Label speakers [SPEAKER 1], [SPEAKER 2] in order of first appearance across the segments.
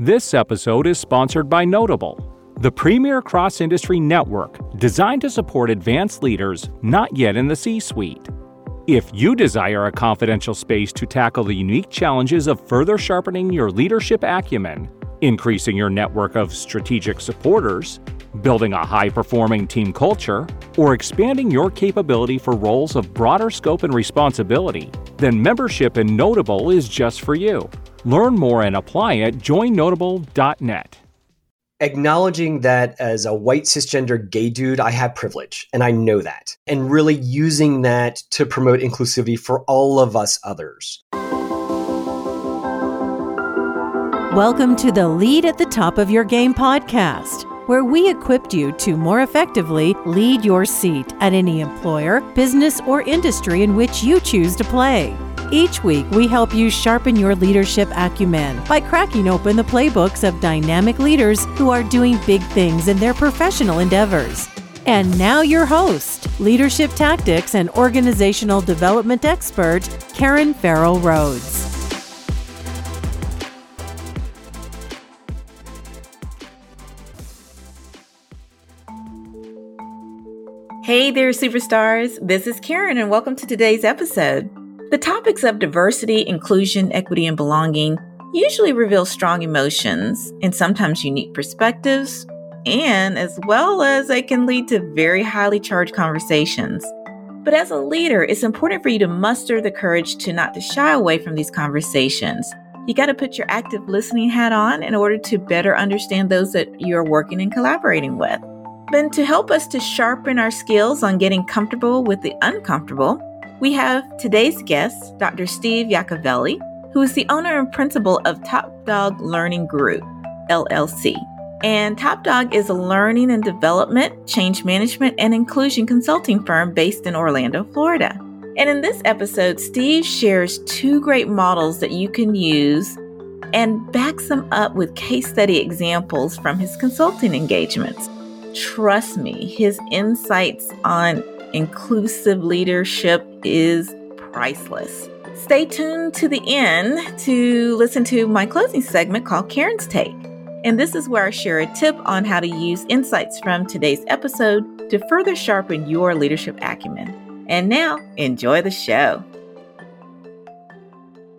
[SPEAKER 1] This episode is sponsored by Notable, the premier cross industry network designed to support advanced leaders not yet in the C suite. If you desire a confidential space to tackle the unique challenges of further sharpening your leadership acumen, increasing your network of strategic supporters, building a high performing team culture, or expanding your capability for roles of broader scope and responsibility, then membership in Notable is just for you. Learn more and apply at joinnotable.net.
[SPEAKER 2] Acknowledging that as a white cisgender gay dude, I have privilege, and I know that, and really using that to promote inclusivity for all of us others.
[SPEAKER 3] Welcome to the Lead at the Top of Your Game podcast, where we equipped you to more effectively lead your seat at any employer, business, or industry in which you choose to play. Each week, we help you sharpen your leadership acumen by cracking open the playbooks of dynamic leaders who are doing big things in their professional endeavors. And now, your host, leadership tactics and organizational development expert, Karan Ferrell Rhodes.
[SPEAKER 4] Hey there, superstars. This is Karan, and welcome to today's episode. The topics of diversity, inclusion, equity, and belonging usually reveal strong emotions and sometimes unique perspectives, and as well as they can lead to very highly charged conversations. But as a leader, it's important for you to muster the courage to not to shy away from these conversations. You got to put your active listening hat on in order to better understand those that you're working and collaborating with. Then, to help us to sharpen our skills on getting comfortable with the uncomfortable, we have today's guest, Dr. Steve Yacovelli, who is the owner and principal of Top Dog Learning Group, LLC. And Top Dog is a learning and development, change management, and inclusion consulting firm based in Orlando, Florida. And in this episode, Steve shares two great models that you can use and backs them up with case study examples from his consulting engagements. Trust me, his insights on inclusive leadership is priceless. Stay tuned to the end to listen to my closing segment called Karan's Take. And this is where I share a tip on how to use insights from today's episode to further sharpen your leadership acumen. And now, enjoy the show.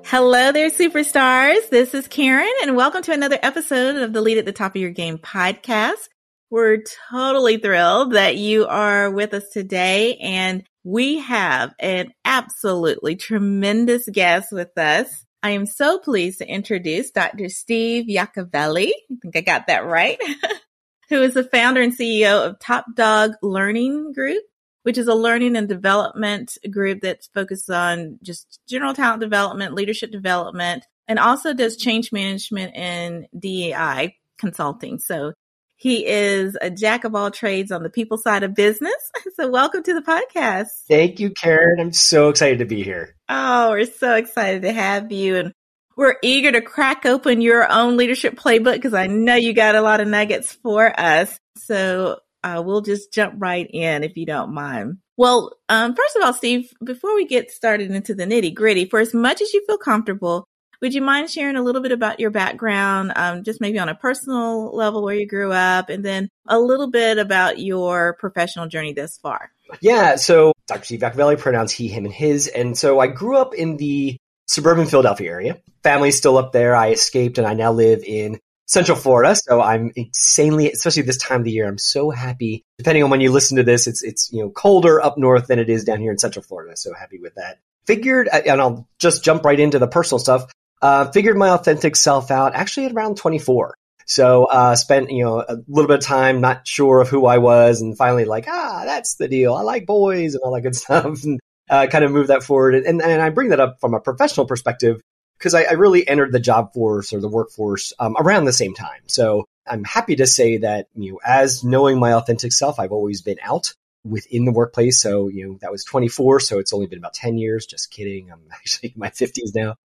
[SPEAKER 4] Hello there, superstars. This is Karan, and welcome to another episode of the Lead at the Top of Your Game podcast. We're totally thrilled that you are with us today and we have an absolutely tremendous guest with us. I am so pleased to introduce Dr. Steve Yacovelli. I think I got that right. who is the founder and CEO of Top Dog Learning Group, which is a learning and development group that's focused on just general talent development, leadership development, and also does change management and DEI consulting. So he is a jack of all trades on the people side of business. So welcome to the podcast.
[SPEAKER 2] Thank you, Karan. I'm so excited to be here.
[SPEAKER 4] Oh, we're so excited to have you. And we're eager to crack open your own leadership playbook because I know you got a lot of nuggets for us. So uh, we'll just jump right in if you don't mind. Well, um, first of all, Steve, before we get started into the nitty gritty, for as much as you feel comfortable, would you mind sharing a little bit about your background, um, just maybe on a personal level where you grew up, and then a little bit about your professional journey thus far?
[SPEAKER 2] Yeah, so Dr. Steve Yacovelli pronouns he, him, and his. And so I grew up in the suburban Philadelphia area. Family's still up there. I escaped and I now live in Central Florida. So I'm insanely, especially this time of the year, I'm so happy. Depending on when you listen to this, it's, it's, you know, colder up north than it is down here in Central Florida. So happy with that. Figured, and I'll just jump right into the personal stuff. Uh, figured my authentic self out actually at around 24. So uh, spent you know a little bit of time not sure of who I was, and finally like ah that's the deal. I like boys and all that good stuff, and uh, kind of move that forward. And, and I bring that up from a professional perspective because I, I, really entered the job force or the workforce um, around the same time. So I'm happy to say that you know as knowing my authentic self, I've always been out within the workplace. So you know that was 24, so it's only been about 10 years. Just kidding. I'm actually in my 50s now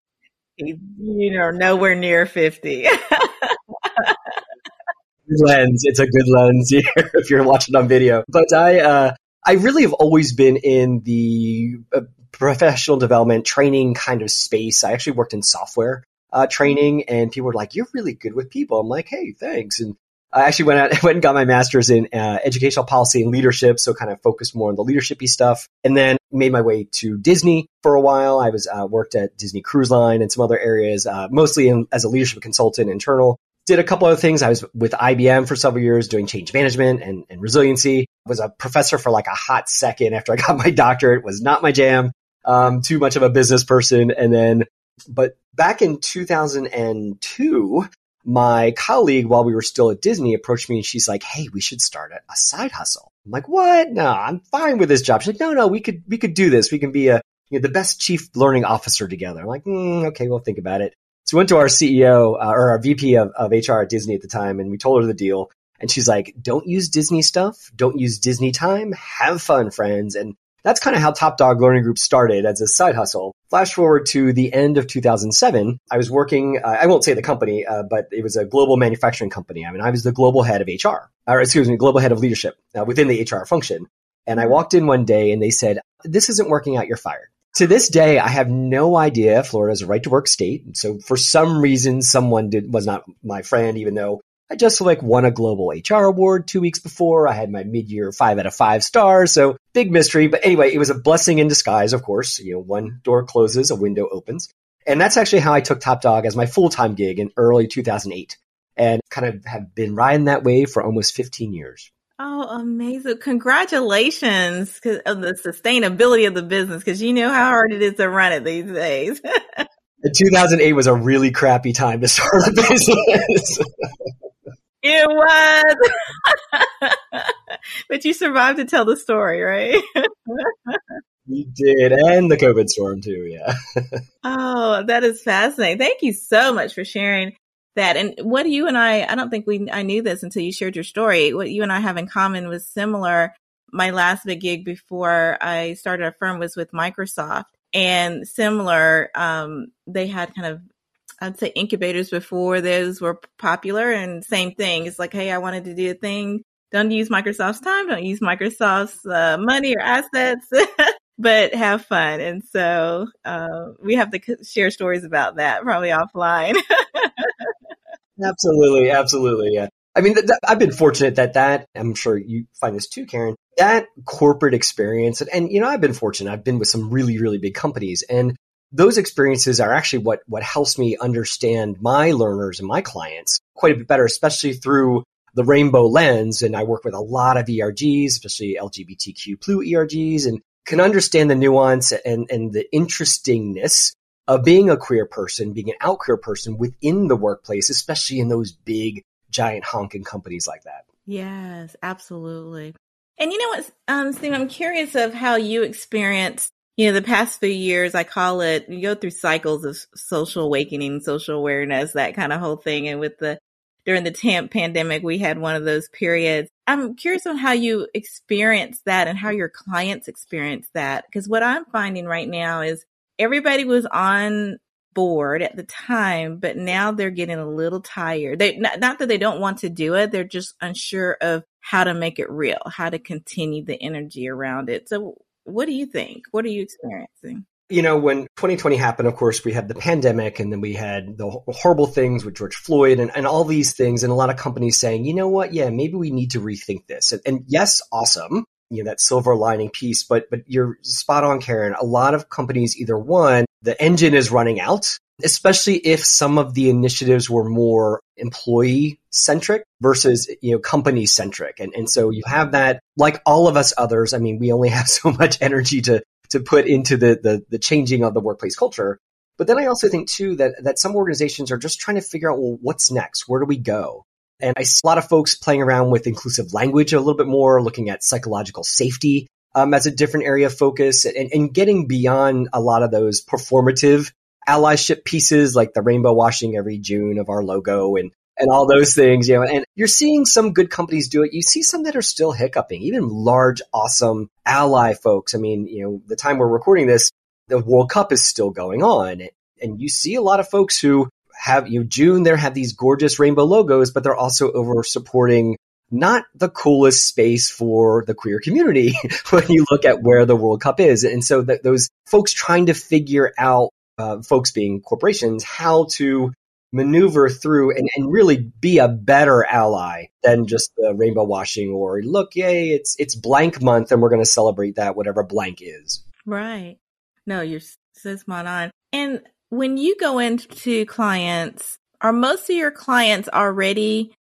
[SPEAKER 4] you know, nowhere near 50.
[SPEAKER 2] lens. It's a good lens here if you're watching on video. But I, uh, I really have always been in the uh, professional development training kind of space. I actually worked in software uh, training, and people were like, "You're really good with people." I'm like, "Hey, thanks." And I actually went out, went and got my master's in uh, educational policy and leadership, so kind of focused more on the leadershipy stuff, and then made my way to Disney for a while. I was uh, worked at Disney Cruise Line and some other areas, uh, mostly in, as a leadership consultant, internal. Did a couple other things. I was with IBM for several years doing change management and, and resiliency. Was a professor for like a hot second after I got my doctorate. Was not my jam. Um, too much of a business person, and then but back in 2002, my colleague, while we were still at Disney, approached me and she's like, Hey, we should start a, side hustle. I'm like, what? No, I'm fine with this job. She's like, no, no, we could, we could do this. We can be a, you know, the best chief learning officer together. I'm like, mm, okay, we'll think about it. So we went to our CEO uh, or our VP of, of HR at Disney at the time and we told her the deal. And she's like, don't use Disney stuff. Don't use Disney time. Have fun, friends. And that's kind of how Top Dog Learning Group started as a side hustle. Flash forward to the end of 2007. I was working, uh, I won't say the company, uh, but it was a global manufacturing company. I mean, I was the global head of HR, or excuse me, global head of leadership uh, within the HR function. And I walked in one day and they said, this isn't working out, you're fired. To this day, I have no idea Florida is a right to work state. So for some reason, someone did, was not my friend, even though I just like won a global HR award two weeks before. I had my mid-year five out of five stars. So big mystery. But anyway, it was a blessing in disguise, of course. You know, one door closes, a window opens. And that's actually how I took Top Dog as my full-time gig in early 2008 and kind of have been riding that way for almost 15 years.
[SPEAKER 4] Oh, amazing. Congratulations on the sustainability of the business because you know how hard it is to run it these days.
[SPEAKER 2] 2008 was a really crappy time to start a business.
[SPEAKER 4] It was. but you survived to tell the story, right?
[SPEAKER 2] we did. And the COVID storm, too. Yeah.
[SPEAKER 4] oh, that is fascinating. Thank you so much for sharing that. And what you and I, I don't think we, I knew this until you shared your story. What you and I have in common was similar. My last big gig before I started a firm was with Microsoft and similar. Um, they had kind of I'd say incubators before those were popular and same thing. It's like, hey, I wanted to do a thing. Don't use Microsoft's time. Don't use Microsoft's uh, money or assets, but have fun. And so uh, we have to share stories about that probably offline.
[SPEAKER 2] absolutely, absolutely, yeah. I mean, th- th- I've been fortunate that that I'm sure you find this too, Karan. That corporate experience, and, and you know, I've been fortunate. I've been with some really, really big companies, and those experiences are actually what what helps me understand my learners and my clients quite a bit better, especially through the rainbow lens. And I work with a lot of ERGs, especially LGBTQ plus ERGs, and can understand the nuance and, and the interestingness of being a queer person, being an out queer person within the workplace, especially in those big, giant honking companies like that.
[SPEAKER 4] Yes, absolutely. And you know what, um, Steve, I'm curious of how you experience you know, the past few years, I call it, you go through cycles of social awakening, social awareness, that kind of whole thing. And with the, during the temp pandemic, we had one of those periods. I'm curious on how you experience that and how your clients experience that. Because what I'm finding right now is everybody was on board at the time, but now they're getting a little tired. They not, not, that they don't want to do it, they're just unsure of how to make it real, how to continue the energy around it. So what do you think? What are you experiencing?
[SPEAKER 2] You know, when 2020 happened, of course, we had the pandemic and then we had the horrible things with George Floyd and, and all these things. And a lot of companies saying, you know what? Yeah, maybe we need to rethink this. And, and yes, awesome. You know, that silver lining piece, but, but you're spot on, Karan. A lot of companies either one, the engine is running out especially if some of the initiatives were more employee centric versus you know company centric and and so you have that like all of us others i mean we only have so much energy to to put into the the, the changing of the workplace culture. But then i also think too that that some organizations are just trying to figure out well what's next? Where do we go? And i see a lot of folks playing around with inclusive language a little bit more looking at psychological safety um, as a different area of focus and, and getting beyond a lot of those performative allyship pieces like the rainbow washing every June of our logo and and all those things, you know, and you're seeing some good companies do it. You see some that are still hiccuping, even large, awesome ally folks. I mean, you know, the time we're recording this, the World Cup is still going on. And you see a lot of folks who have, you know, June, there have these gorgeous rainbow logos, but they're also over supporting not the coolest space for the queer community when you look at where the World Cup is. And so that those folks trying to figure out uh, folks being corporations how to maneuver through and, and really be a better ally than just the rainbow washing or look, yay, it's it's blank month and we're going to celebrate that whatever blank is.
[SPEAKER 4] Right. No, you're so spot on. And when you go into clients, are most of your clients already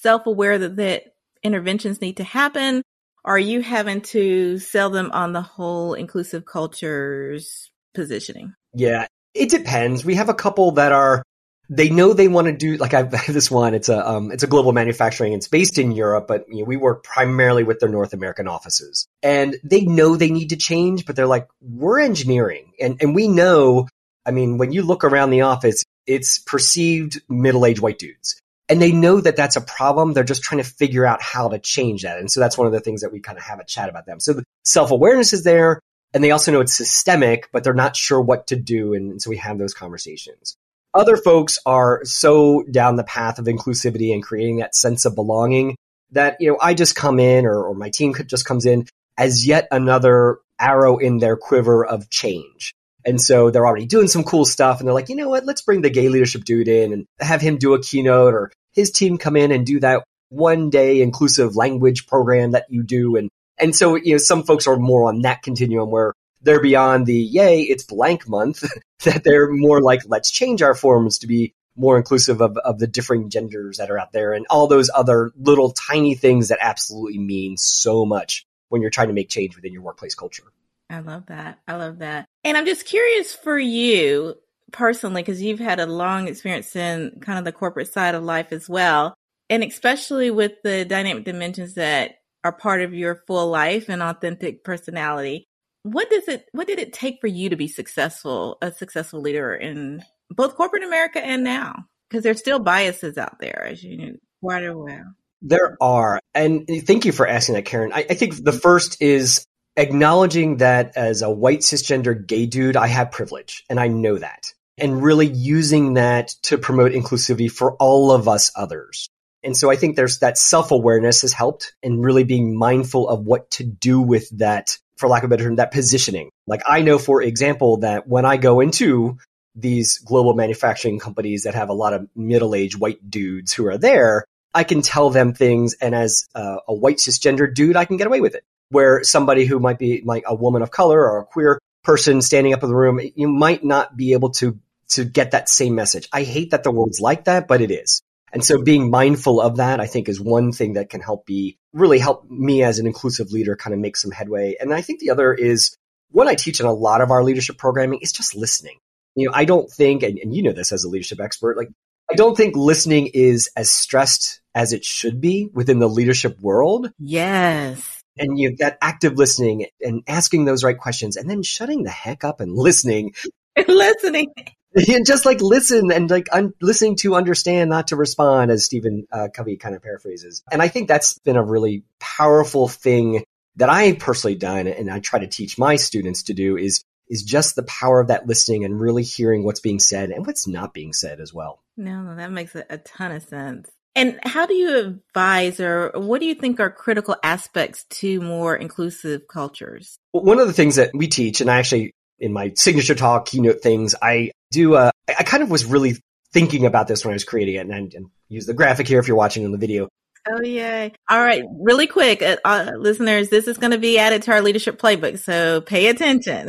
[SPEAKER 4] self-aware that, that interventions need to happen? Are you having to sell them on the whole inclusive cultures positioning?
[SPEAKER 2] Yeah, it depends. We have a couple that are they know they want to do like I've this one. It's a um, it's a global manufacturing. It's based in Europe, but you know, we work primarily with their North American offices, and they know they need to change, but they're like, we're engineering, and and we know. I mean, when you look around the office, it's perceived middle aged white dudes, and they know that that's a problem. They're just trying to figure out how to change that, and so that's one of the things that we kind of have a chat about them. So the self awareness is there. And they also know it's systemic, but they're not sure what to do. And so we have those conversations. Other folks are so down the path of inclusivity and creating that sense of belonging that, you know, I just come in or, or my team just comes in as yet another arrow in their quiver of change. And so they're already doing some cool stuff and they're like, you know what, let's bring the gay leadership dude in and have him do a keynote or his team come in and do that one day inclusive language program that you do. And, and so, you know, some folks are more on that continuum where they're beyond the yay, it's blank month, that they're more like, let's change our forms to be more inclusive of, of the differing genders that are out there and all those other little tiny things that absolutely mean so much when you're trying to make change within your workplace culture.
[SPEAKER 4] I love that. I love that. And I'm just curious for you personally, because you've had a long experience in kind of the corporate side of life as well. And especially with the dynamic dimensions that are part of your full life and authentic personality what does it what did it take for you to be successful a successful leader in both corporate america and now? Because there's still biases out there as you know quite aware
[SPEAKER 2] there are. And thank you for asking that karan. I, I think the first is acknowledging that as a white cisgender gay dude i have privilege and i know that. And really using that to promote inclusivity for all of us others and so I think there's that self awareness has helped and really being mindful of what to do with that for lack of a better term, that positioning. Like I know, for example, that when I go into these global manufacturing companies that have a lot of middle-aged white dudes who are there, I can tell them things, and as a, a white cisgender dude, I can get away with it. Where somebody who might be like a woman of color or a queer person standing up in the room, you might not be able to to get that same message. I hate that the world's like that, but it is. And so being mindful of that, I think is one thing that can help be really help me as an inclusive leader kind of make some headway. And I think the other is what I teach in a lot of our leadership programming is just listening. You know, I don't think, and, and you know this as a leadership expert, like I don't think listening is as stressed as it should be within the leadership world.
[SPEAKER 4] Yes.
[SPEAKER 2] And you that active listening and asking those right questions and then shutting the heck up and listening.
[SPEAKER 4] listening.
[SPEAKER 2] and just like listen and like un- listening to understand, not to respond, as Stephen uh, Covey kind of paraphrases. And I think that's been a really powerful thing that I personally done, and I try to teach my students to do is is just the power of that listening and really hearing what's being said and what's not being said as well.
[SPEAKER 4] No, no, that makes a ton of sense. And how do you advise or what do you think are critical aspects to more inclusive cultures?
[SPEAKER 2] Well, one of the things that we teach, and I actually in my signature talk, keynote things, I do, uh, I kind of was really thinking about this when I was creating it and, and use the graphic here if you're watching on the video.
[SPEAKER 4] Oh, yay. All right. Really quick, uh, uh, listeners, this is going to be added to our leadership playbook. So pay attention.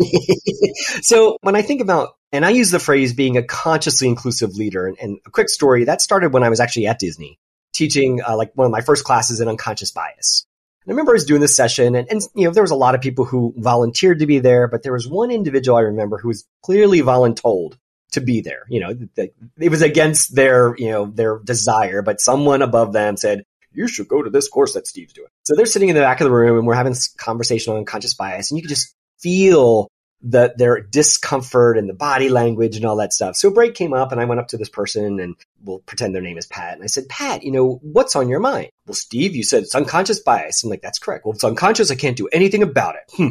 [SPEAKER 2] so when I think about, and I use the phrase being a consciously inclusive leader and, and a quick story that started when I was actually at Disney teaching uh, like one of my first classes in unconscious bias. I remember I was doing this session and, and, you know, there was a lot of people who volunteered to be there, but there was one individual I remember who was clearly voluntold to be there. You know, it was against their, you know, their desire, but someone above them said, you should go to this course that Steve's doing. So they're sitting in the back of the room and we're having this conversation on unconscious bias and you could just feel the, their discomfort and the body language and all that stuff. So a break came up and I went up to this person and we'll pretend their name is Pat. And I said, Pat, you know, what's on your mind? Well, Steve, you said it's unconscious bias. I'm like, that's correct. Well, it's unconscious. I can't do anything about it. Hmm.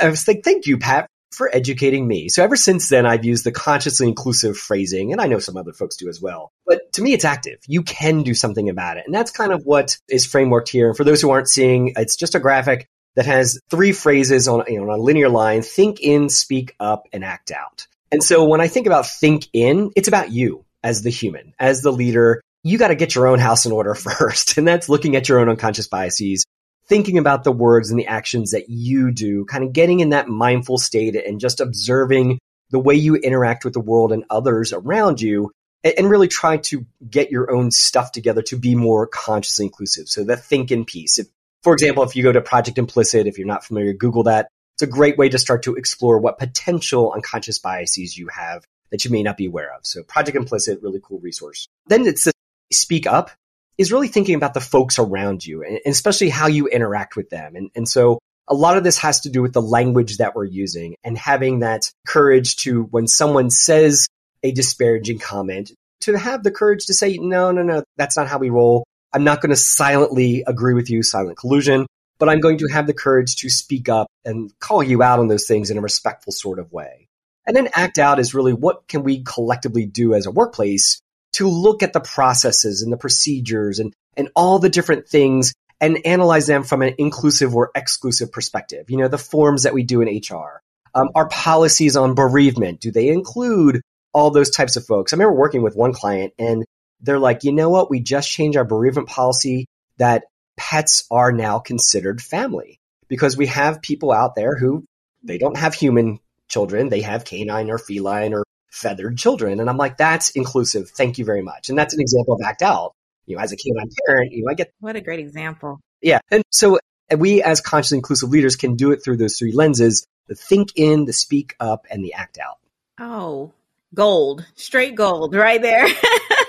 [SPEAKER 2] I was like, thank you, Pat, for educating me. So ever since then, I've used the consciously inclusive phrasing, and I know some other folks do as well. But to me, it's active. You can do something about it. And that's kind of what is frameworked here. And for those who aren't seeing, it's just a graphic that has three phrases on, you know, on a linear line think in, speak up, and act out. And so when I think about think in, it's about you as the human, as the leader. You got to get your own house in order first. And that's looking at your own unconscious biases, thinking about the words and the actions that you do, kind of getting in that mindful state and just observing the way you interact with the world and others around you and really try to get your own stuff together to be more consciously inclusive. So the think in piece. If, for example, if you go to Project Implicit, if you're not familiar, Google that. It's a great way to start to explore what potential unconscious biases you have that you may not be aware of. So Project Implicit, really cool resource. Then it's the speak up is really thinking about the folks around you and especially how you interact with them. And, and so a lot of this has to do with the language that we're using and having that courage to, when someone says a disparaging comment, to have the courage to say, no, no, no, that's not how we roll. I'm not going to silently agree with you, silent collusion, but I'm going to have the courage to speak up and call you out on those things in a respectful sort of way. And then act out is really what can we collectively do as a workplace to look at the processes and the procedures and, and all the different things and analyze them from an inclusive or exclusive perspective. You know, the forms that we do in HR, um, our policies on bereavement, do they include all those types of folks? I remember working with one client and they're like, you know what? We just changed our bereavement policy that pets are now considered family because we have people out there who they don't have human children. They have canine or feline or feathered children. And I'm like, that's inclusive. Thank you very much. And that's an example of act out. You know, as a canine parent, you know, I get
[SPEAKER 4] what a great example.
[SPEAKER 2] Yeah. And so we as consciously inclusive leaders can do it through those three lenses, the think in, the speak up, and the act out.
[SPEAKER 4] Oh, gold, straight gold right there.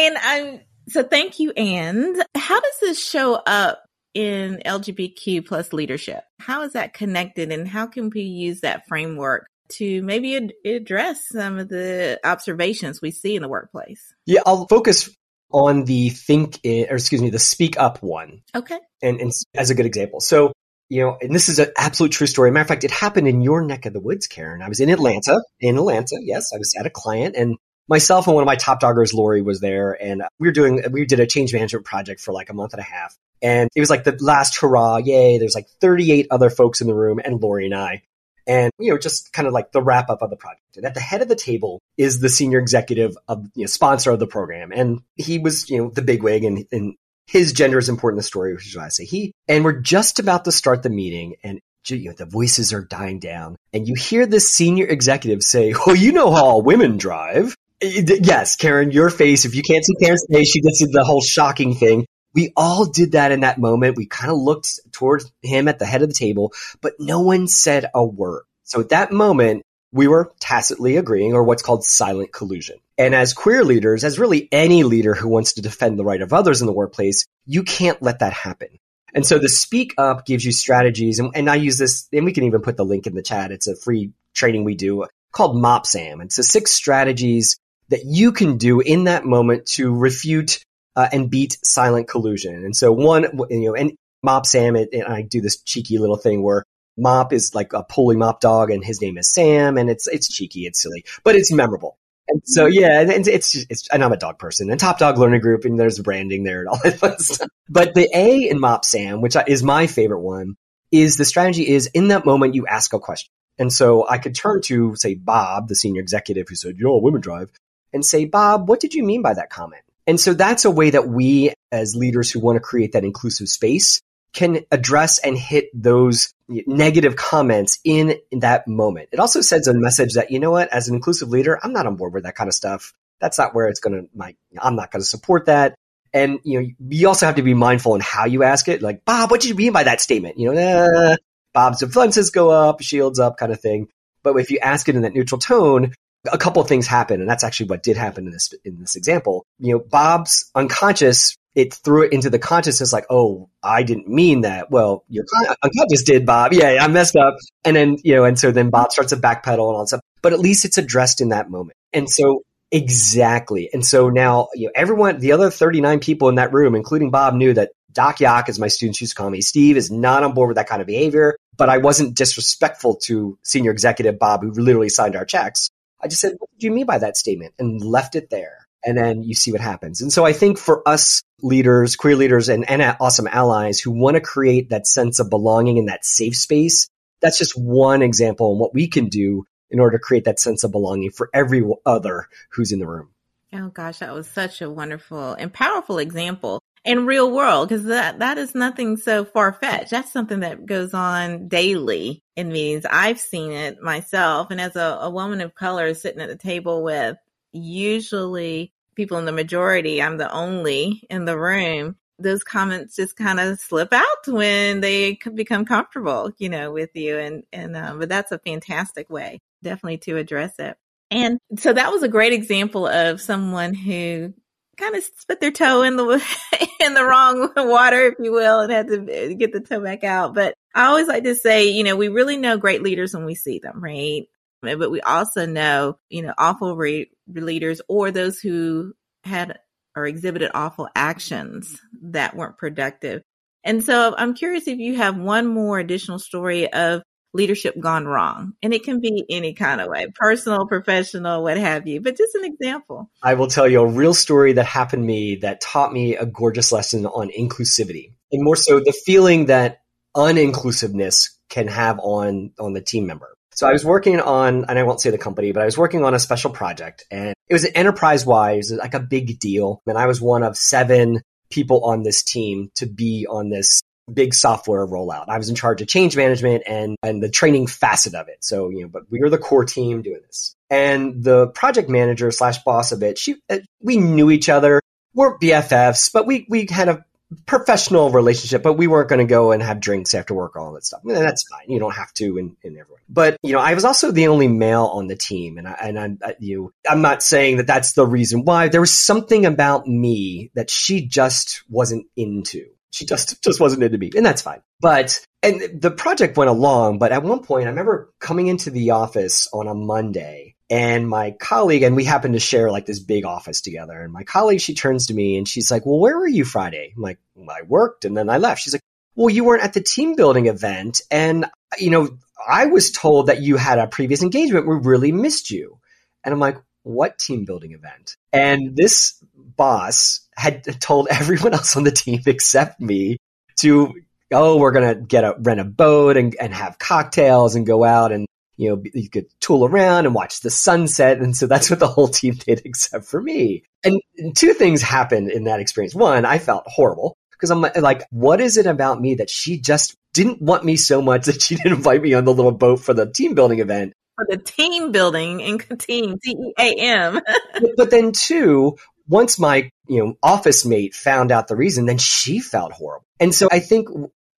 [SPEAKER 4] and I'm so thank you. And how does this show up in LGBTQ plus leadership? How is that connected and how can we use that framework to maybe ad- address some of the observations we see in the workplace?
[SPEAKER 2] Yeah, I'll focus on the think in, or excuse me, the speak up one.
[SPEAKER 4] Okay.
[SPEAKER 2] And, and as a good example. So, you know, and this is an absolute true story. Matter of fact, it happened in your neck of the woods, Karan. I was in Atlanta, in Atlanta. Yes, I was at a client and myself and one of my top doggers, Lori, was there, and we were doing we did a change management project for like a month and a half, and it was like the last hurrah, yay! There's like 38 other folks in the room, and Lori and I, and you know just kind of like the wrap up of the project. And at the head of the table is the senior executive of you know, sponsor of the program, and he was you know the bigwig, and and his gender is important in the story, which is why I say he. And we're just about to start the meeting, and you know, the voices are dying down, and you hear this senior executive say, "Well, you know how all women drive." Yes, Karan, your face. If you can't see Karan's face, she just did the whole shocking thing. We all did that in that moment. We kind of looked towards him at the head of the table, but no one said a word. So at that moment, we were tacitly agreeing or what's called silent collusion. And as queer leaders, as really any leader who wants to defend the right of others in the workplace, you can't let that happen. And so the speak up gives you strategies. And, and I use this, and we can even put the link in the chat. It's a free training we do called MOPSAM. It's a six strategies that you can do in that moment to refute uh, and beat silent collusion. And so one, you know, and Mop Sam, it, and I do this cheeky little thing where Mop is like a pulley mop dog and his name is Sam and it's, it's cheeky, it's silly, but it's memorable. And so, yeah, and it's, it's, and I'm a dog person and Top Dog Learning Group and there's branding there and all that fun stuff. But the A in Mop Sam, which is my favorite one, is the strategy is in that moment you ask a question. And so I could turn to, say, Bob, the senior executive who said, you know, women drive and say, Bob, what did you mean by that comment? And so that's a way that we as leaders who want to create that inclusive space can address and hit those negative comments in, in that moment. It also sends a message that, you know what, as an inclusive leader, I'm not on board with that kind of stuff. That's not where it's going to, I'm not going to support that. And, you know, you also have to be mindful in how you ask it. Like, Bob, what did you mean by that statement? You know, eh, Bob's defenses go up, shields up kind of thing. But if you ask it in that neutral tone, a couple of things happen, and that's actually what did happen in this in this example. You know, Bob's unconscious. It threw it into the consciousness, like, "Oh, I didn't mean that." Well, your con- unconscious did, Bob. Yeah, I messed up. And then you know, and so then Bob starts to backpedal and all that stuff. But at least it's addressed in that moment. And so exactly. And so now, you know, everyone, the other thirty nine people in that room, including Bob, knew that Doc Yak, as my students used to call me, Steve is not on board with that kind of behavior. But I wasn't disrespectful to senior executive Bob, who literally signed our checks. I just said, what did you mean by that statement? And left it there. And then you see what happens. And so I think for us leaders, queer leaders, and, and awesome allies who want to create that sense of belonging in that safe space. That's just one example of what we can do in order to create that sense of belonging for every other who's in the room.
[SPEAKER 4] Oh gosh, that was such a wonderful and powerful example in real world because that that is nothing so far fetched. That's something that goes on daily in meetings. I've seen it myself, and as a, a woman of color sitting at the table with usually people in the majority, I'm the only in the room. Those comments just kind of slip out when they become comfortable, you know, with you. And, and, um, but that's a fantastic way definitely to address it. And so that was a great example of someone who kind of spit their toe in the in the wrong water, if you will, and had to uh, get the toe back out. But I always like to say, you know, we really know great leaders when we see them, right? But we also know, you know, awful re- leaders or those who had or exhibited awful actions that weren't productive. And so I'm curious if you have one more additional story of leadership gone wrong. And it can be any kind of way, personal, professional, what have you, but just an example.
[SPEAKER 2] I will tell you a real story that happened to me that taught me a gorgeous lesson on inclusivity and more so the feeling that uninclusiveness can have on, on the team member. So I was working on, and I won't say the company, but I was working on a special project and it was an enterprise was like a big deal. And I was one of seven people on this team to be on this big software rollout. I was in charge of change management and, and the training facet of it. So, you know, but we were the core team doing this. And the project manager slash boss of it, she, uh, we knew each other. We're BFFs, but we, we had a professional relationship, but we weren't going to go and have drinks after work, all that stuff. And that's fine. You don't have to in, in everyone. But, you know, I was also the only male on the team. And I, and I'm, I, you, I'm not saying that that's the reason why. There was something about me that she just wasn't into she just just wasn't into me, and that's fine. But and the project went along, but at one point, I remember coming into the office on a Monday, and my colleague and we happened to share like this big office together. And my colleague, she turns to me and she's like, "Well, where were you Friday?" I'm like, well, "I worked, and then I left." She's like, "Well, you weren't at the team building event, and you know, I was told that you had a previous engagement. We really missed you." And I'm like, "What team building event?" And this boss had told everyone else on the team except me to, oh, we're going to get a, rent a boat and, and have cocktails and go out and, you know, you could tool around and watch the sunset. And so that's what the whole team did except for me. And two things happened in that experience. One, I felt horrible because I'm like, what is it about me that she just didn't want me so much that she didn't invite me on the little boat for the team building event?
[SPEAKER 4] For the team building and team, T E A M.
[SPEAKER 2] But then two, once my you know office mate found out the reason, then she felt horrible. And so I think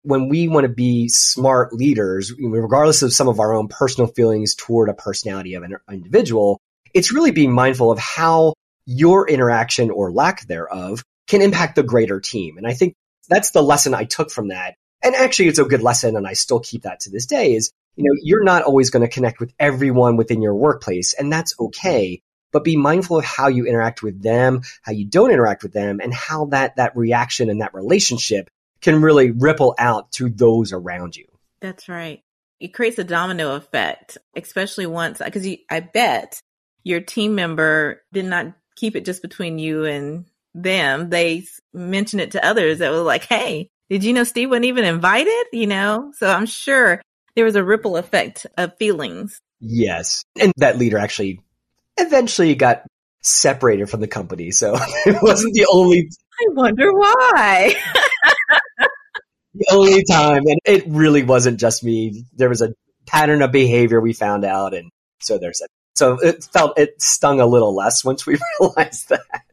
[SPEAKER 2] when we want to be smart leaders, regardless of some of our own personal feelings toward a personality of an individual, it's really being mindful of how your interaction or lack thereof can impact the greater team. And I think that's the lesson I took from that. And actually, it's a good lesson, and I still keep that to this day. Is you know you're not always going to connect with everyone within your workplace, and that's okay but be mindful of how you interact with them, how you don't interact with them, and how that, that reaction and that relationship can really ripple out to those around you.
[SPEAKER 4] That's right. It creates a domino effect, especially once, because I bet your team member did not keep it just between you and them. They mentioned it to others that were like, Hey, did you know Steve wasn't even invited? You know, so I'm sure there was a ripple effect of feelings.
[SPEAKER 2] Yes. And that leader actually eventually got separated from the company. So it wasn't the only.
[SPEAKER 4] I wonder why.
[SPEAKER 2] the only time, and it really wasn't just me. There was a pattern of behavior we found out, and so there's. So it felt it stung a little less once we realized that.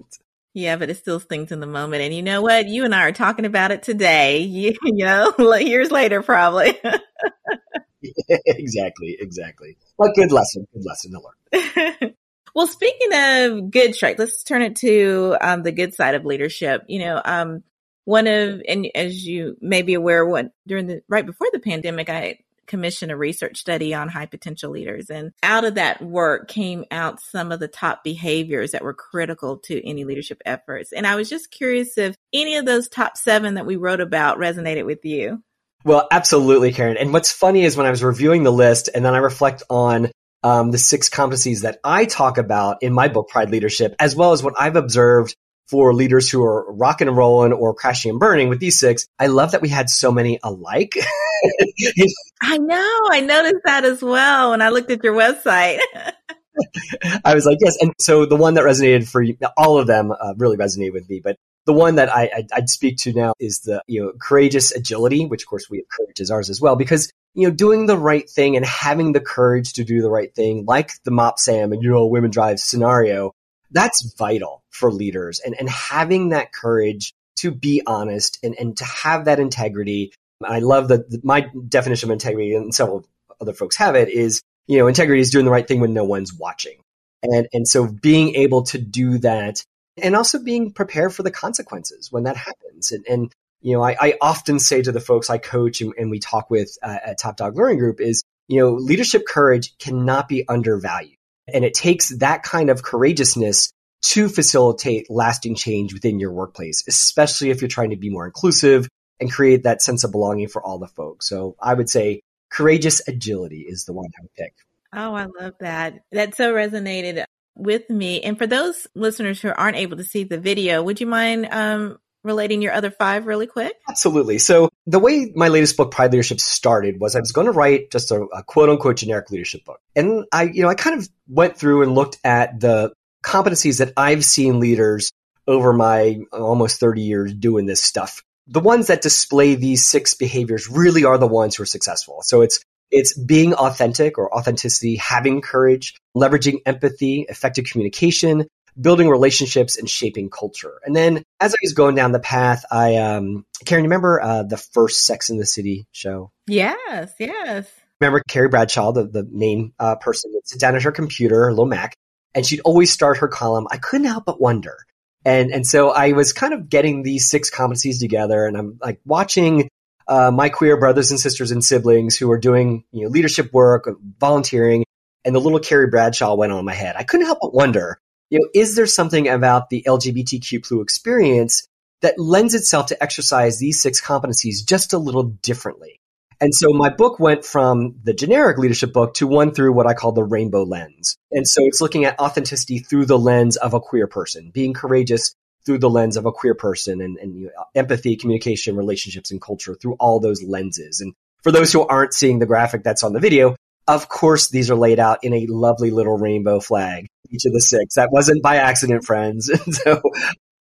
[SPEAKER 4] Yeah, but it still stings in the moment. And you know what? You and I are talking about it today. You, you know, years later, probably.
[SPEAKER 2] exactly, exactly. But good lesson, good lesson to learn.
[SPEAKER 4] Well, speaking of good strike, let's turn it to um, the good side of leadership. You know, um, one of, and as you may be aware, what during the right before the pandemic, I commissioned a research study on high potential leaders, and out of that work came out some of the top behaviors that were critical to any leadership efforts. And I was just curious if any of those top seven that we wrote about resonated with you.
[SPEAKER 2] Well, absolutely, Karan. And what's funny is when I was reviewing the list and then I reflect on um, the six competencies that I talk about in my book, Pride Leadership, as well as what I've observed for leaders who are rocking and rolling or crashing and burning with these six. I love that we had so many alike.
[SPEAKER 4] I know. I noticed that as well when I looked at your website.
[SPEAKER 2] I was like, yes. And so the one that resonated for you, all of them uh, really resonated with me. But the one that I, I'd, I'd speak to now is the you know courageous agility, which of course we have courage as ours as well, because you know doing the right thing and having the courage to do the right thing, like the Mop Sam and you know women drive scenario, that's vital for leaders and, and having that courage to be honest and, and to have that integrity. I love that my definition of integrity and several other folks have it is, you know, integrity is doing the right thing when no one's watching. And, and so being able to do that and also being prepared for the consequences when that happens. And, and you know, I, I often say to the folks I coach and, and we talk with uh, at Top Dog Learning Group is, you know, leadership courage cannot be undervalued. And it takes that kind of courageousness to facilitate lasting change within your workplace, especially if you're trying to be more inclusive and create that sense of belonging for all the folks. So I would say courageous agility is the one I would pick.
[SPEAKER 4] Oh, I love that. That so resonated with me. And for those listeners who aren't able to see the video, would you mind um, relating your other five really quick?
[SPEAKER 2] Absolutely. So the way my latest book, Pride Leadership, started was I was going to write just a, a quote unquote generic leadership book. And I, you know, I kind of went through and looked at the competencies that I've seen leaders over my almost 30 years doing this stuff. The ones that display these six behaviors really are the ones who are successful. So it's it's being authentic or authenticity, having courage, leveraging empathy, effective communication, building relationships, and shaping culture. And then as I was going down the path, I, um, Karan, you remember uh, the first Sex in the City show?
[SPEAKER 4] Yes, yes.
[SPEAKER 2] Remember Carrie Bradshaw, the, the main uh, person would sit down at her computer, her little Mac, and she'd always start her column. I couldn't help but wonder. And, and so I was kind of getting these six competencies together and I'm like watching uh, my queer brothers and sisters and siblings who are doing you know leadership work, volunteering, and the little Carrie Bradshaw went on my head. I couldn't help but wonder, you know, is there something about the LGBTQ plus experience that lends itself to exercise these six competencies just a little differently? And so my book went from the generic leadership book to one through what I call the rainbow lens. And so it's looking at authenticity through the lens of a queer person, being courageous through the lens of a queer person and, and you know, empathy, communication, relationships, and culture through all those lenses. And for those who aren't seeing the graphic that's on the video, of course, these are laid out in a lovely little rainbow flag, each of the six. That wasn't by accident, friends. so,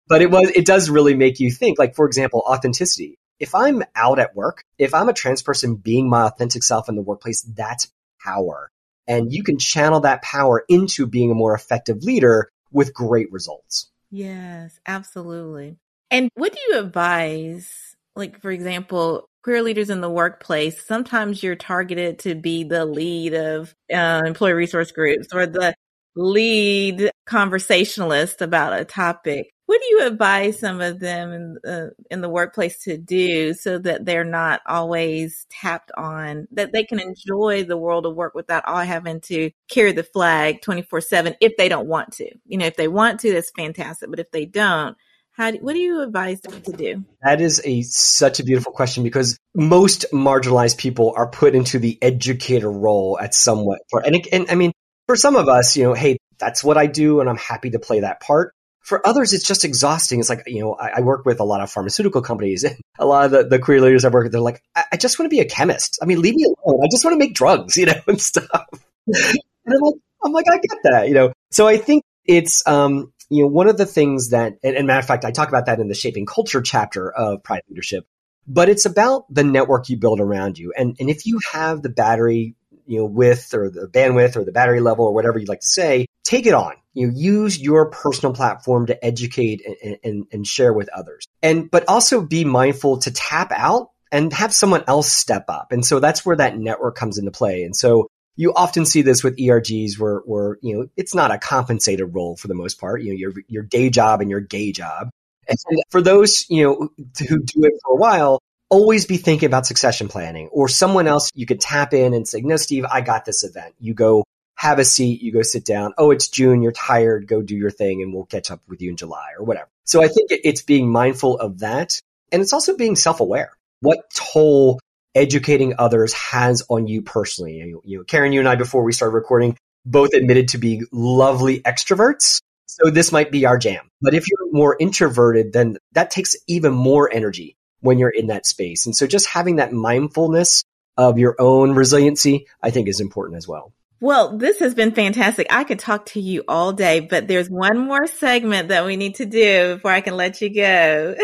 [SPEAKER 2] but it was, it does really make you think, like, for example, authenticity. If I'm out at work, if I'm a trans person being my authentic self in the workplace, that's power. And you can channel that power into being a more effective leader with great results.
[SPEAKER 4] Yes, absolutely. And what do you advise? Like, for example, queer leaders in the workplace, sometimes you're targeted to be the lead of uh, employee resource groups or the lead conversationalist about a topic. What do you advise some of them in, uh, in the workplace to do so that they're not always tapped on, that they can enjoy the world of work without all having to carry the flag 24 7 if they don't want to? You know, if they want to, that's fantastic. But if they don't, how do, what do you advise them to do?
[SPEAKER 2] That is a such a beautiful question because most marginalized people are put into the educator role at somewhat. And, and I mean, for some of us, you know, hey, that's what I do, and I'm happy to play that part. For others, it's just exhausting. It's like, you know, I, I work with a lot of pharmaceutical companies and a lot of the, the queer leaders I work with, they're like, I, I just want to be a chemist. I mean, leave me alone. I just want to make drugs, you know, and stuff. and I'm like, I'm like, I get that, you know. So I think it's, um, you know, one of the things that, and, and matter of fact, I talk about that in the shaping culture chapter of Pride Leadership, but it's about the network you build around you. And, and if you have the battery you know, width or the bandwidth or the battery level or whatever you'd like to say, take it on. You know, use your personal platform to educate and, and, and share with others. And, but also be mindful to tap out and have someone else step up. And so that's where that network comes into play. And so you often see this with ERGs where, where, you know, it's not a compensated role for the most part, you know, your, your day job and your gay job. And for those, you know, who do it for a while, always be thinking about succession planning or someone else you could tap in and say, no, Steve, I got this event. You go have a seat, you go sit down. Oh, it's June, you're tired, go do your thing and we'll catch up with you in July or whatever. So I think it's being mindful of that. And it's also being self aware. What toll educating others has on you personally? You, you know, Karan, you and I, before we started recording, both admitted to be lovely extroverts. So this might be our jam. But if you're more introverted, then that takes even more energy when you're in that space. And so just having that mindfulness of your own resiliency, I think is important as well.
[SPEAKER 4] Well, this has been fantastic. I could talk to you all day, but there's one more segment that we need to do before I can let you go.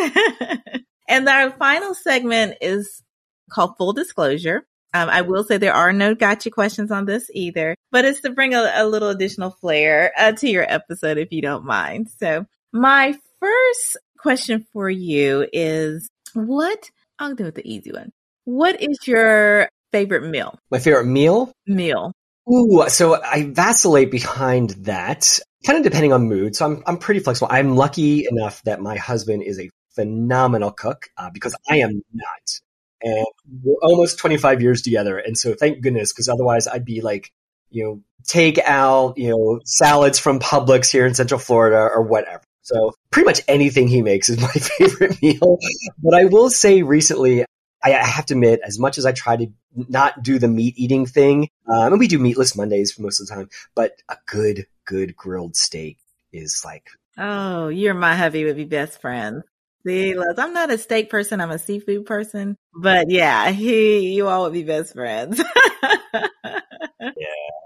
[SPEAKER 4] and our final segment is called Full Disclosure. Um, I will say there are no gotcha questions on this either, but it's to bring a, a little additional flair uh, to your episode if you don't mind. So, my first question for you is what? I'll do it the easy one. What is your favorite meal?
[SPEAKER 2] My favorite meal?
[SPEAKER 4] Meal.
[SPEAKER 2] Ooh, so I vacillate behind that, kind of depending on mood. So I'm I'm pretty flexible. I'm lucky enough that my husband is a phenomenal cook uh, because I am not and we're almost 25 years together. And so thank goodness, because otherwise I'd be like, you know, take out, you know, salads from Publix here in Central Florida or whatever. So pretty much anything he makes is my favorite meal. But I will say recently, I have to admit, as much as I try to not do the meat eating thing, um, and we do meatless Mondays for most of the time, but a good, good grilled steak is like.
[SPEAKER 4] Oh, you're my hubby would be best friends. See, I'm not a steak person. I'm a seafood person. But yeah, he, you all would be best friends.
[SPEAKER 2] yeah,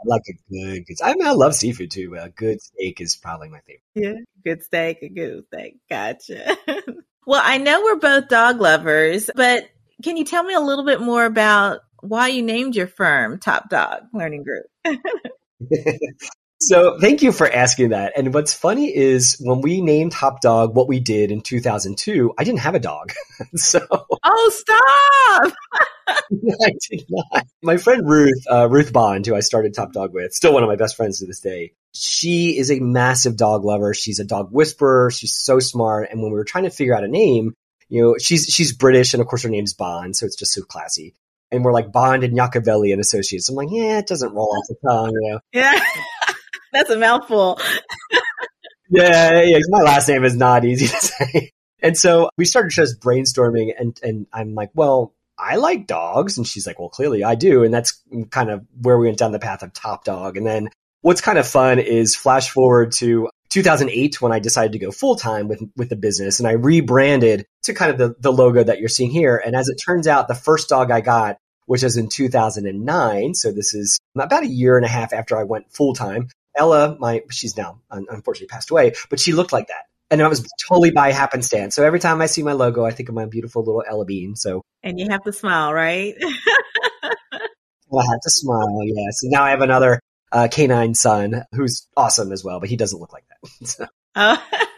[SPEAKER 2] like a good, good. I mean, I love seafood too, but a good steak is probably my favorite.
[SPEAKER 4] Yeah, good steak, a good steak. Gotcha. well, I know we're both dog lovers, but can you tell me a little bit more about why you named your firm Top Dog Learning Group?
[SPEAKER 2] So thank you for asking that. And what's funny is when we named Top Dog, what we did in 2002, I didn't have a dog. so.
[SPEAKER 4] Oh, stop!
[SPEAKER 2] I did not. My friend Ruth, uh, Ruth Bond, who I started Top Dog with, still one of my best friends to this day. She is a massive dog lover. She's a dog whisperer. She's so smart. And when we were trying to figure out a name, you know, she's, she's British and of course her name's Bond. So it's just so classy and we're like Bond and Yacovelli and Associates. I'm like, yeah, it doesn't roll off the tongue, you know.
[SPEAKER 4] Yeah. That's a mouthful.
[SPEAKER 2] yeah, yeah, my last name is not easy to say. And so we started just brainstorming and, and I'm like, well, I like dogs. And she's like, well, clearly I do. And that's kind of where we went down the path of top dog. And then what's kind of fun is flash forward to 2008 when I decided to go full time with, with the business and I rebranded to kind of the, the logo that you're seeing here. And as it turns out, the first dog I got, which was in 2009. So this is about a year and a half after I went full time. Ella, my she's now unfortunately passed away, but she looked like that. And that was totally by happenstance. So every time I see my logo, I think of my beautiful little Ella Bean. So
[SPEAKER 4] And you have to smile, right?
[SPEAKER 2] I have to smile, yes. And now I have another uh, canine son who's awesome as well, but he doesn't look like that. so.
[SPEAKER 4] oh.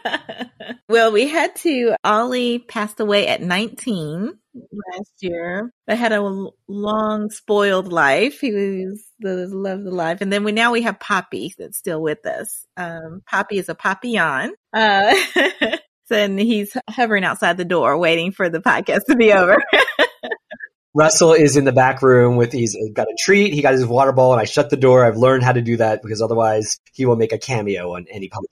[SPEAKER 4] well, we had to. Ollie passed away at 19 last year. I had a long spoiled life. He was the love of the life. And then we now we have Poppy that's still with us. Um, Poppy is a papillon. Uh, and he's hovering outside the door waiting for the podcast to be over.
[SPEAKER 2] Russell is in the back room with he's got a treat. He got his water ball, and I shut the door. I've learned how to do that because otherwise he will make a cameo on any public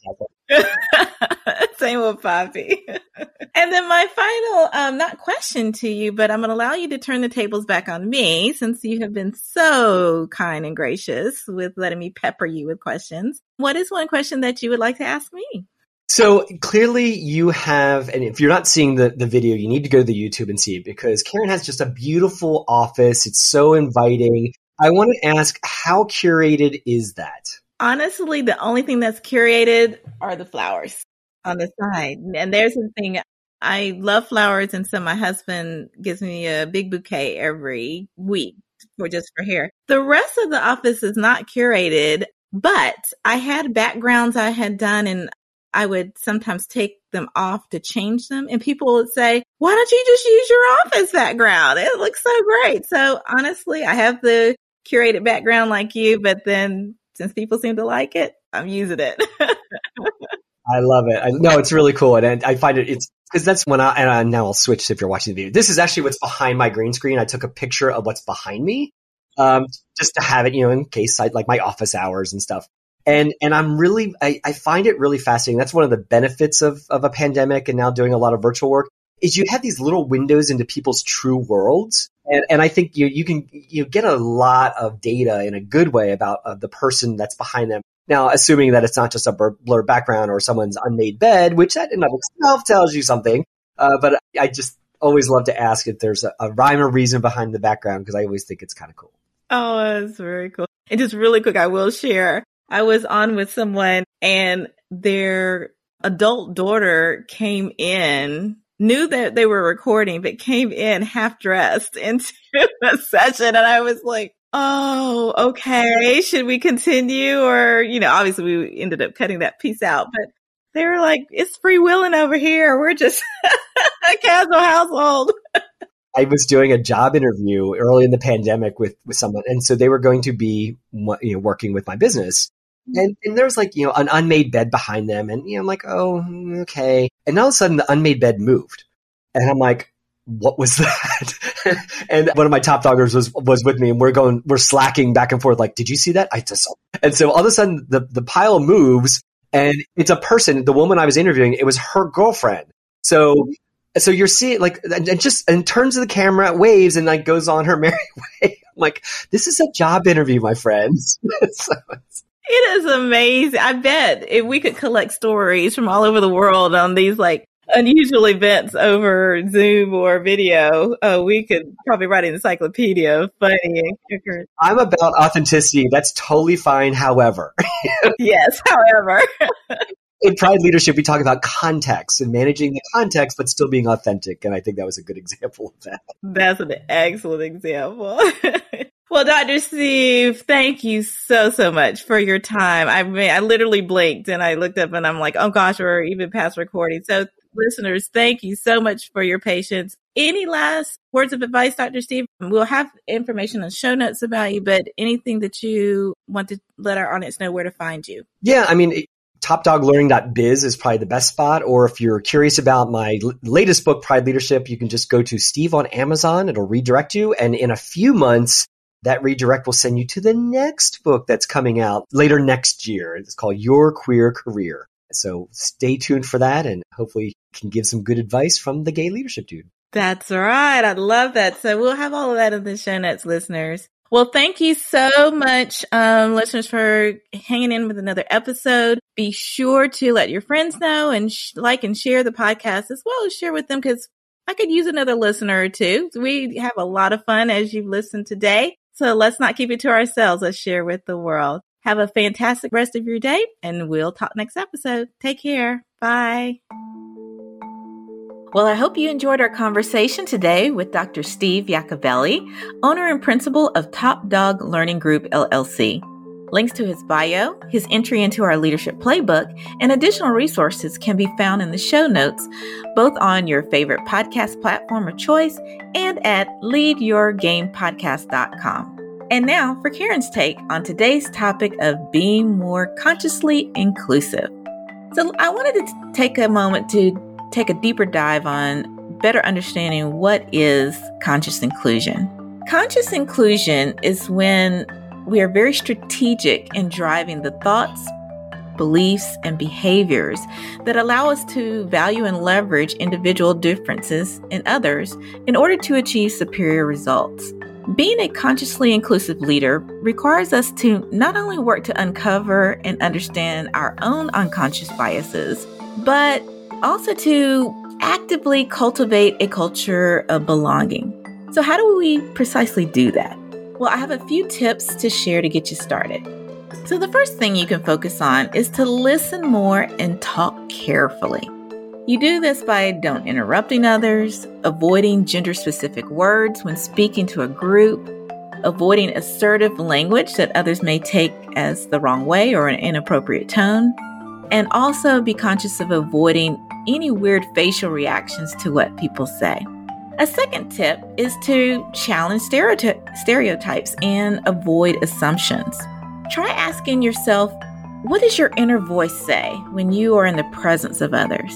[SPEAKER 4] Same with Poppy. and then my final, um, not question to you, but I'm going to allow you to turn the tables back on me since you have been so kind and gracious with letting me pepper you with questions. What is one question that you would like to ask me?
[SPEAKER 2] So clearly you have, and if you're not seeing the, the video, you need to go to the YouTube and see it because Karan has just a beautiful office. It's so inviting. I want to ask, how curated is that?
[SPEAKER 4] Honestly, the only thing that's curated are the flowers on the side. And there's the thing, I love flowers. And so my husband gives me a big bouquet every week for just for hair. The rest of the office is not curated, but I had backgrounds I had done and I would sometimes take them off to change them and people would say, why don't you just use your office background? It looks so great. So honestly, I have the curated background like you, but then since people seem to like it, I'm using it.
[SPEAKER 2] I love it. I, no, it's really cool. And I find it, it's, because that's when I, and I, now I'll switch if you're watching the video. This is actually what's behind my green screen. I took a picture of what's behind me, um, just to have it, you know, in case I like my office hours and stuff and and I'm really I, I, find it really fascinating. That's one of the benefits of of a pandemic and now doing a lot of virtual work is you have these little windows into people's true worlds, and and I think you you can you get a lot of data in a good way about uh, the person that's behind them. Now, assuming that it's not just a blurred background or someone's unmade bed, which that in of itself tells you something. Uh, but I just always love to ask if there's a, a rhyme or reason behind the background because I always think it's kind of cool.
[SPEAKER 4] Oh, that's very cool. And just really quick, I will share. I was on with someone and their adult daughter came in, knew that they were recording, but came in half dressed into the session. And I was like, Oh, okay. Should we continue? Or, you know, obviously we ended up cutting that piece out, but they were like, it's free willing over here. We're just a casual household.
[SPEAKER 2] I was doing a job interview early in the pandemic with, with someone. And so they were going to be, you know, working with my business. And, and there was like, you know, an unmade bed behind them. And, you know, I'm like, oh, okay. And all of a sudden the unmade bed moved. And I'm like, what was that? and one of my top doggers was was with me, and we're going, we're slacking back and forth. Like, did you see that? I just saw. And so all of a sudden, the the pile moves, and it's a person. The woman I was interviewing, it was her girlfriend. So. So you're seeing like, and just and turns to the camera, waves, and like goes on her merry way. I'm like, this is a job interview, my friends. so
[SPEAKER 4] it is amazing. I bet if we could collect stories from all over the world on these like unusual events over Zoom or video, uh, we could probably write an encyclopedia of funny
[SPEAKER 2] I'm about authenticity. That's totally fine. However,
[SPEAKER 4] yes, however.
[SPEAKER 2] in Pride Leadership, we talk about context and managing the context, but still being authentic. And I think that was a good example of that.
[SPEAKER 4] That's an excellent example. Well, Dr. Steve, thank you so, so much for your time. I mean, I literally blinked and I looked up and I'm like, oh gosh, we're even past recording. So listeners, thank you so much for your patience. Any last words of advice, Dr. Steve? We'll have information and show notes about you, but anything that you want to let our audience know where to find you?
[SPEAKER 2] Yeah, I mean, topdoglearning.biz is probably the best spot. Or if you're curious about my l- latest book, Pride Leadership, you can just go to Steve on Amazon. It'll redirect you. And in a few months, that redirect will send you to the next book that's coming out later next year. It's called Your Queer Career. So stay tuned for that and hopefully can give some good advice from the gay leadership dude.
[SPEAKER 4] That's right. I love that. So we'll have all of that in the show notes, listeners. Well, thank you so much, um, listeners, for hanging in with another episode. Be sure to let your friends know and sh- like and share the podcast as well as share with them because I could use another listener or two. We have a lot of fun as you've listened today. So let's not keep it to ourselves. Let's share with the world. Have a fantastic rest of your day, and we'll talk next episode. Take care. Bye. Well, I hope you enjoyed our conversation today with Dr. Steve Yacovelli, owner and principal of Top Dog Learning Group LLC. Links to his bio, his entry into our leadership playbook, and additional resources can be found in the show notes, both on your favorite podcast platform of choice and at leadyourgamepodcast.com. And now for Karan's take on today's topic of being more consciously inclusive. So, I wanted to take a moment to take a deeper dive on better understanding what is conscious inclusion. Conscious inclusion is when we are very strategic in driving the thoughts, beliefs, and behaviors that allow us to value and leverage individual differences in others in order to achieve superior results. Being a consciously inclusive leader requires us to not only work to uncover and understand our own unconscious biases, but also to actively cultivate a culture of belonging. So, how do we precisely do that? Well, I have a few tips to share to get you started. So, the first thing you can focus on is to listen more and talk carefully. You do this by don't interrupting others, avoiding gender specific words when speaking to a group, avoiding assertive language that others may take as the wrong way or an inappropriate tone, and also be conscious of avoiding any weird facial reactions to what people say. A second tip is to challenge stereotypes and avoid assumptions. Try asking yourself, what does your inner voice say when you are in the presence of others?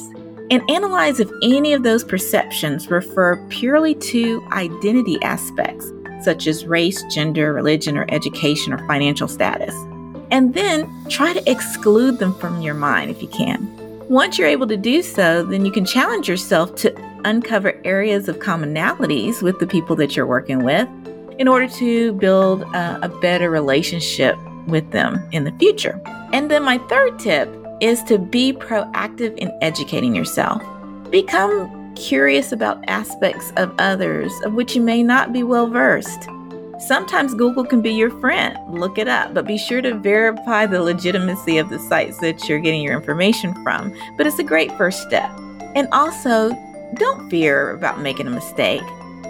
[SPEAKER 4] and analyze if any of those perceptions refer purely to identity aspects, such as race, gender, religion, or education or financial status. And then try to exclude them from your mind if you can. Once you're able to do so, then you can challenge yourself to uncover areas of commonalities with the people that you're working with in order to build a, a better relationship with them in the future. And then my third tip is to be proactive in educating yourself. Become curious about aspects of others of which you may not be well versed. Sometimes Google can be your friend. Look it up, but be sure to verify the legitimacy of the sites that you're getting your information from. But it's a great first step. And also, don't fear about making a mistake.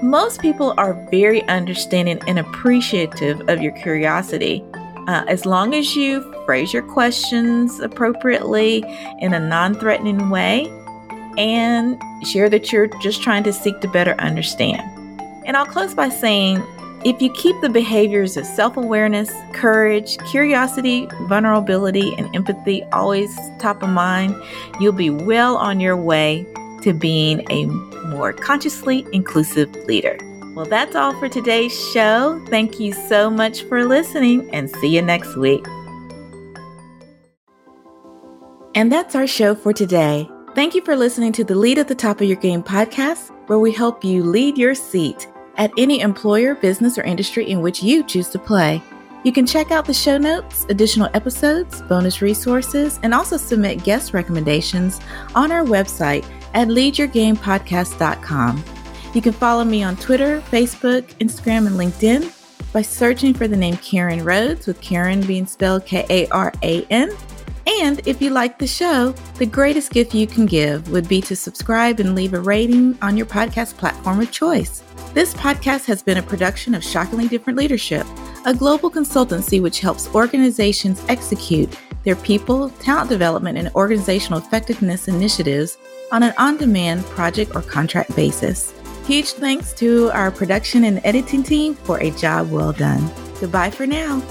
[SPEAKER 4] Most people are very understanding and appreciative of your curiosity. Uh, as long as you phrase your questions appropriately in a non threatening way and share that you're just trying to seek to better understand. And I'll close by saying if you keep the behaviors of self awareness, courage, curiosity, vulnerability, and empathy always top of mind, you'll be well on your way to being a more consciously inclusive leader. Well, that's all for today's show. Thank you so much for listening and see you next week. And that's our show for today. Thank you for listening to the Lead at the Top of Your Game podcast, where we help you lead your seat at any employer, business, or industry in which you choose to play. You can check out the show notes, additional episodes, bonus resources, and also submit guest recommendations on our website at leadyourgamepodcast.com. You can follow me on Twitter, Facebook, Instagram, and LinkedIn by searching for the name Karan Rhodes, with Karan being spelled K A R A N. And if you like the show, the greatest gift you can give would be to subscribe and leave a rating on your podcast platform of choice. This podcast has been a production of Shockingly Different Leadership, a global consultancy which helps organizations execute their people, talent development, and organizational effectiveness initiatives on an on demand project or contract basis. Huge thanks to our production and editing team for a job well done. Goodbye for now.